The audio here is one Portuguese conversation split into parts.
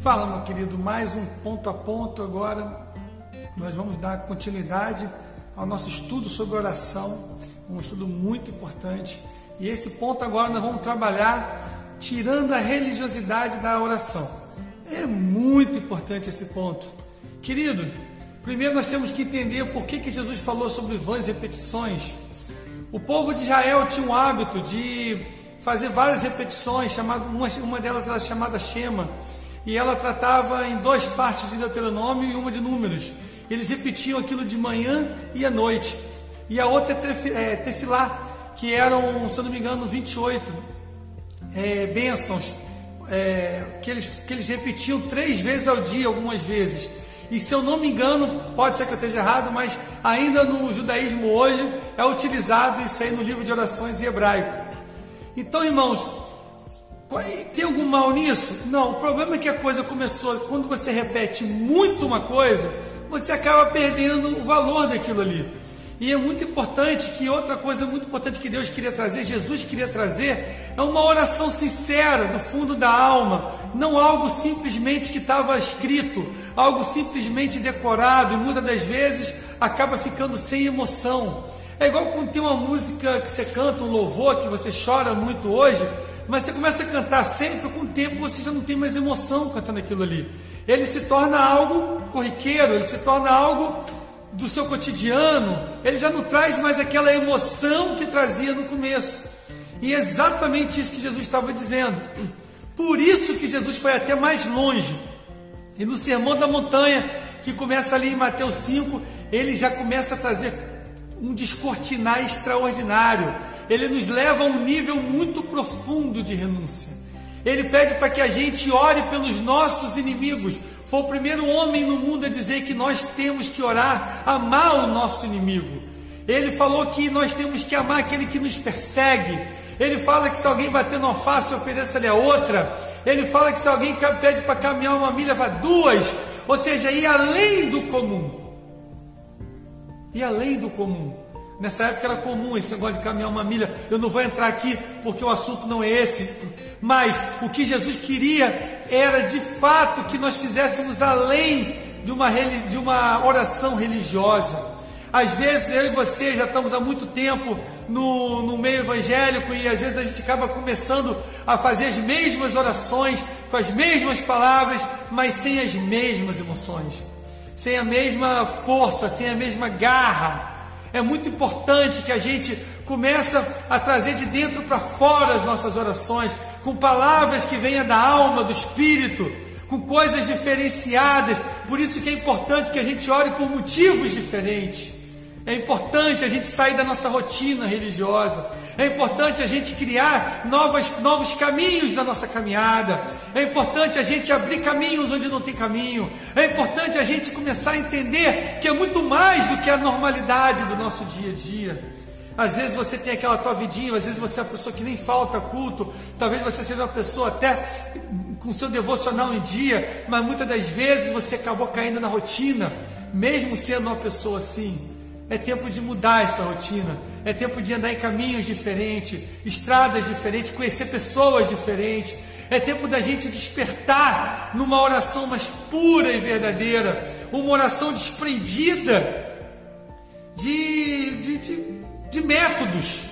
Fala, meu querido, mais um ponto a ponto agora. Nós vamos dar continuidade ao nosso estudo sobre oração, um estudo muito importante. E esse ponto agora nós vamos trabalhar tirando a religiosidade da oração. É muito importante esse ponto. Querido, primeiro nós temos que entender por que, que Jesus falou sobre vãs repetições. O povo de Israel tinha um hábito de fazer várias repetições, chamado, uma, uma delas era chamada Shema e ela tratava em duas partes de Deuteronômio e uma de Números. Eles repetiam aquilo de manhã e à noite. E a outra é, é Tefilá, que eram, se eu não me engano, 28 é, bênçãos é, que, eles, que eles repetiam três vezes ao dia, algumas vezes. E se eu não me engano, pode ser que eu esteja errado, mas ainda no judaísmo hoje é utilizado isso aí no livro de orações em hebraico. Então, irmãos, tem algum mal nisso? Não, o problema é que a coisa começou, quando você repete muito uma coisa, você acaba perdendo o valor daquilo ali. E é muito importante que outra coisa muito importante que Deus queria trazer, Jesus queria trazer, é uma oração sincera do fundo da alma, não algo simplesmente que estava escrito, algo simplesmente decorado, e muitas das vezes acaba ficando sem emoção. É igual quando tem uma música que você canta, um louvor que você chora muito hoje, mas você começa a cantar sempre, com o tempo você já não tem mais emoção cantando aquilo ali. Ele se torna algo corriqueiro, ele se torna algo do seu cotidiano, ele já não traz mais aquela emoção que trazia no começo. E é exatamente isso que Jesus estava dizendo. Por isso que Jesus foi até mais longe. E no Sermão da Montanha, que começa ali em Mateus 5, ele já começa a trazer um descortinar extraordinário ele nos leva a um nível muito profundo de renúncia. Ele pede para que a gente ore pelos nossos inimigos. Foi o primeiro homem no mundo a dizer que nós temos que orar, amar o nosso inimigo. Ele falou que nós temos que amar aquele que nos persegue. Ele fala que se alguém bater numa face, ofereça-lhe a outra. Ele fala que se alguém pede para caminhar uma milha, vá duas. Ou seja, ir além do comum. E além do comum. Nessa época era comum esse negócio de caminhar uma milha. Eu não vou entrar aqui porque o assunto não é esse. Mas o que Jesus queria era de fato que nós fizéssemos além de uma, de uma oração religiosa. Às vezes eu e você já estamos há muito tempo no, no meio evangélico e às vezes a gente acaba começando a fazer as mesmas orações, com as mesmas palavras, mas sem as mesmas emoções, sem a mesma força, sem a mesma garra. É muito importante que a gente comece a trazer de dentro para fora as nossas orações, com palavras que venham da alma, do espírito, com coisas diferenciadas. Por isso que é importante que a gente ore por motivos diferentes. É importante a gente sair da nossa rotina religiosa. É importante a gente criar novas, novos caminhos na nossa caminhada. É importante a gente abrir caminhos onde não tem caminho. É importante a gente começar a entender que é muito mais do que a normalidade do nosso dia a dia. Às vezes você tem aquela tua vidinha, às vezes você é uma pessoa que nem falta culto, talvez você seja uma pessoa até com seu devocional em dia, mas muitas das vezes você acabou caindo na rotina, mesmo sendo uma pessoa assim. É tempo de mudar essa rotina. É tempo de andar em caminhos diferentes, estradas diferentes, conhecer pessoas diferentes. É tempo da gente despertar numa oração mais pura e verdadeira, uma oração desprendida de, de, de, de métodos,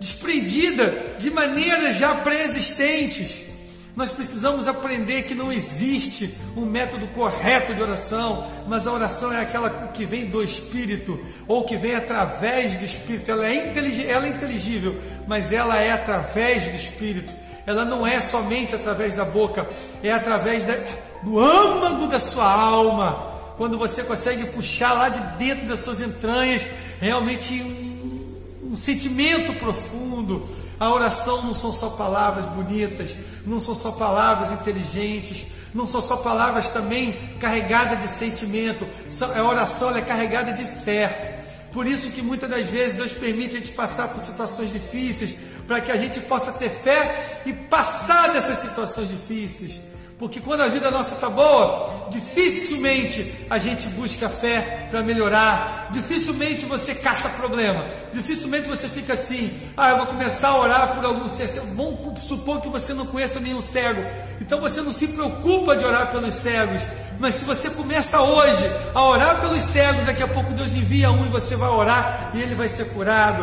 desprendida de maneiras já pré-existentes. Nós precisamos aprender que não existe um método correto de oração, mas a oração é aquela que vem do Espírito, ou que vem através do Espírito. Ela é, ela é inteligível, mas ela é através do Espírito. Ela não é somente através da boca, é através da, do âmago da sua alma. Quando você consegue puxar lá de dentro das suas entranhas realmente um, um sentimento profundo, a oração não são só palavras bonitas, não são só palavras inteligentes, não são só palavras também carregadas de sentimento. A oração é carregada de fé. Por isso que muitas das vezes Deus permite a gente passar por situações difíceis, para que a gente possa ter fé e passar dessas situações difíceis. Porque quando a vida nossa está boa, dificilmente a gente busca fé para melhorar, dificilmente você caça problema, dificilmente você fica assim, ah, eu vou começar a orar por algum cego. Vamos supor que você não conheça nenhum cego, então você não se preocupa de orar pelos cegos, mas se você começa hoje a orar pelos cegos, daqui a pouco Deus envia um e você vai orar e ele vai ser curado.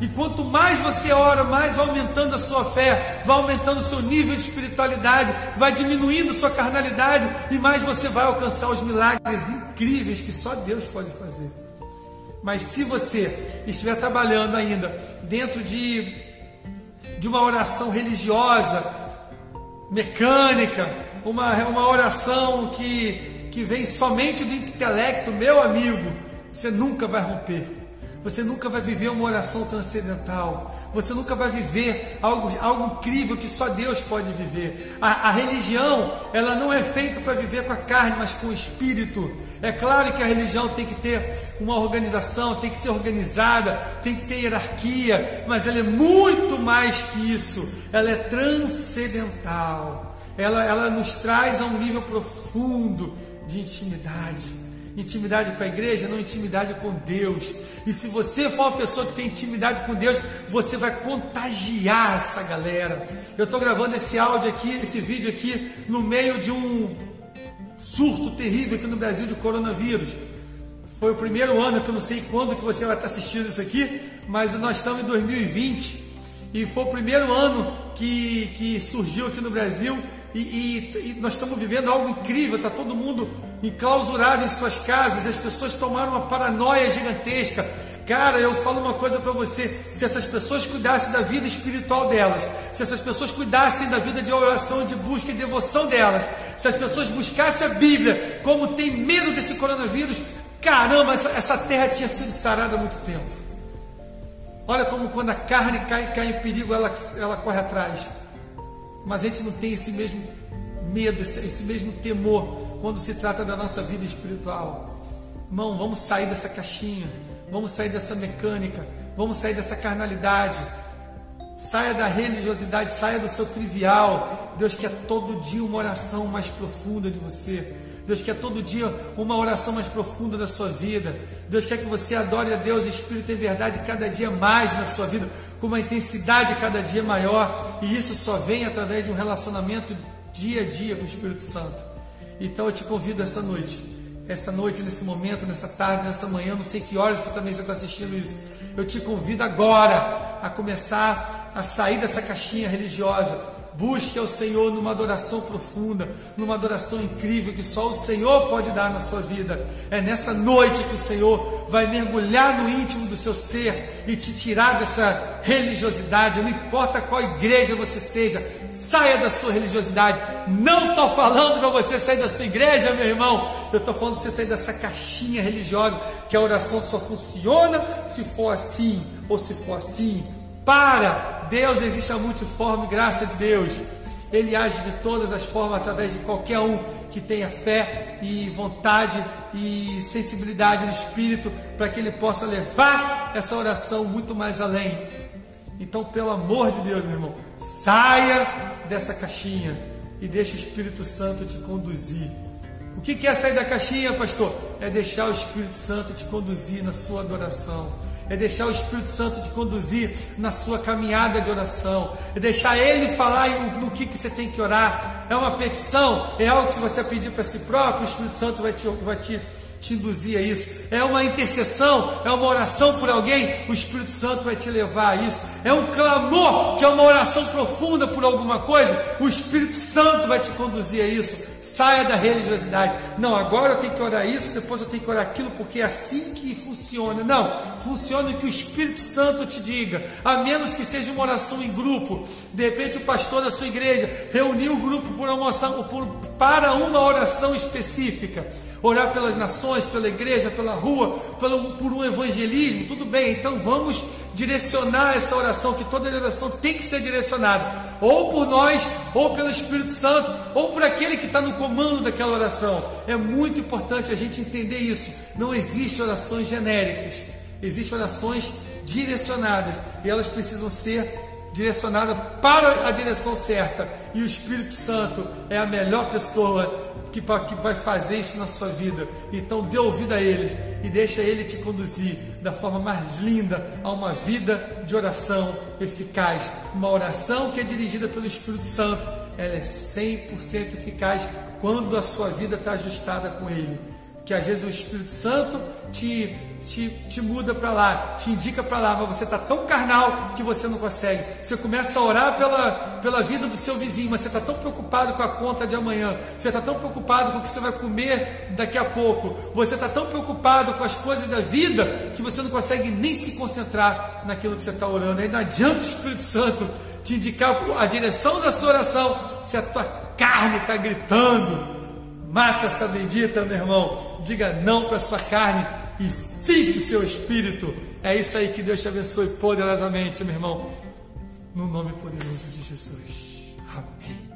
E quanto mais você ora, mais vai aumentando a sua fé, vai aumentando o seu nível de espiritualidade, vai diminuindo sua carnalidade e mais você vai alcançar os milagres incríveis que só Deus pode fazer. Mas se você estiver trabalhando ainda dentro de, de uma oração religiosa, mecânica, uma, uma oração que, que vem somente do intelecto, meu amigo, você nunca vai romper. Você nunca vai viver uma oração transcendental. Você nunca vai viver algo, algo incrível que só Deus pode viver. A, a religião, ela não é feita para viver com a carne, mas com o espírito. É claro que a religião tem que ter uma organização, tem que ser organizada, tem que ter hierarquia, mas ela é muito mais que isso. Ela é transcendental. Ela, ela nos traz a um nível profundo de intimidade intimidade com a igreja, não intimidade com Deus. E se você for uma pessoa que tem intimidade com Deus, você vai contagiar essa galera. Eu estou gravando esse áudio aqui, esse vídeo aqui, no meio de um surto terrível aqui no Brasil de coronavírus. Foi o primeiro ano, que eu não sei quando que você vai estar assistindo isso aqui, mas nós estamos em 2020 e foi o primeiro ano que, que surgiu aqui no Brasil e, e, e nós estamos vivendo algo incrível, está todo mundo enclausurado em suas casas, as pessoas tomaram uma paranoia gigantesca. Cara, eu falo uma coisa para você: se essas pessoas cuidassem da vida espiritual delas, se essas pessoas cuidassem da vida de oração, de busca e devoção delas, se as pessoas buscassem a Bíblia, como tem medo desse coronavírus, caramba, essa, essa terra tinha sido sarada há muito tempo. Olha como quando a carne cai, cai em perigo, ela, ela corre atrás mas a gente não tem esse mesmo medo, esse, mesmo temor quando se trata da nossa vida espiritual. Irmão, vamos sair dessa caixinha, vamos sair dessa mecânica, vamos sair dessa carnalidade. Saia da religiosidade, saia do seu trivial. Deus quer todo dia uma oração mais profunda de você. Deus quer todo dia uma oração mais profunda da sua vida. Deus quer que você adore a Deus, Espírito e verdade, cada dia mais na sua vida, com uma intensidade cada dia maior. E isso só vem através de um relacionamento dia a dia com o Espírito Santo. Então eu te convido essa noite, essa noite, nesse momento, nessa tarde, nessa manhã, não sei que horas você também está assistindo isso. Eu te convido agora a começar a sair dessa caixinha religiosa Busque ao Senhor numa adoração profunda, numa adoração incrível que só o Senhor pode dar na sua vida. É nessa noite que o Senhor vai mergulhar no íntimo do seu ser e te tirar dessa religiosidade. Não importa qual igreja você seja, saia da sua religiosidade. Não estou falando para você sair da sua igreja, meu irmão. Eu estou falando para você sair dessa caixinha religiosa que a oração só funciona se for assim ou se for assim para Deus existe a multiforme graça de Deus. Ele age de todas as formas através de qualquer um que tenha fé e vontade e sensibilidade no espírito para que ele possa levar essa oração muito mais além. Então, pelo amor de Deus, meu irmão, saia dessa caixinha e deixe o Espírito Santo te conduzir. O que é sair da caixinha, pastor? É deixar o Espírito Santo te conduzir na sua adoração é deixar o Espírito Santo te conduzir na sua caminhada de oração, é deixar Ele falar no que, que você tem que orar. É uma petição, é algo que você pedir para si próprio, o Espírito Santo vai te, vai te, te induzir a isso. É uma intercessão, é uma oração por alguém, o Espírito Santo vai te levar a isso. É um clamor, que é uma oração profunda por alguma coisa, o Espírito Santo vai te conduzir a isso. Saia da religiosidade. Não, agora eu tenho que orar isso, depois eu tenho que orar aquilo, porque é assim que funciona. Não, funciona o que o Espírito Santo te diga, a menos que seja uma oração em grupo. De repente, o pastor da sua igreja reuniu o grupo por uma oração, por, para uma oração específica. Orar pelas nações, pela igreja, pela rua, pelo, por um evangelismo, tudo bem, então vamos direcionar essa oração, que toda oração tem que ser direcionada, ou por nós, ou pelo Espírito Santo, ou por aquele que está no comando daquela oração. É muito importante a gente entender isso. Não existe orações genéricas, existem orações direcionadas e elas precisam ser direcionada para a direção certa. E o Espírito Santo é a melhor pessoa que, vai fazer isso na sua vida. Então dê ouvido a eles e deixa ele te conduzir da forma mais linda a uma vida de oração eficaz. Uma oração que é dirigida pelo Espírito Santo. Ela é 100% eficaz quando a sua vida está ajustada com ele que às vezes o Espírito Santo te, te, te muda para lá, te indica para lá, mas você está tão carnal que você não consegue. Você começa a orar pela, pela vida do seu vizinho, mas você está tão preocupado com a conta de amanhã, você está tão preocupado com o que você vai comer daqui a pouco, você está tão preocupado com as coisas da vida que você não consegue nem se concentrar naquilo que você está orando. Aí não adianta o Espírito Santo te indicar a direção da sua oração se a tua carne está gritando Mata essa bendita, meu irmão. Diga não para sua carne e para o seu espírito. É isso aí que Deus te abençoe poderosamente, meu irmão. No nome poderoso de Jesus. Amém.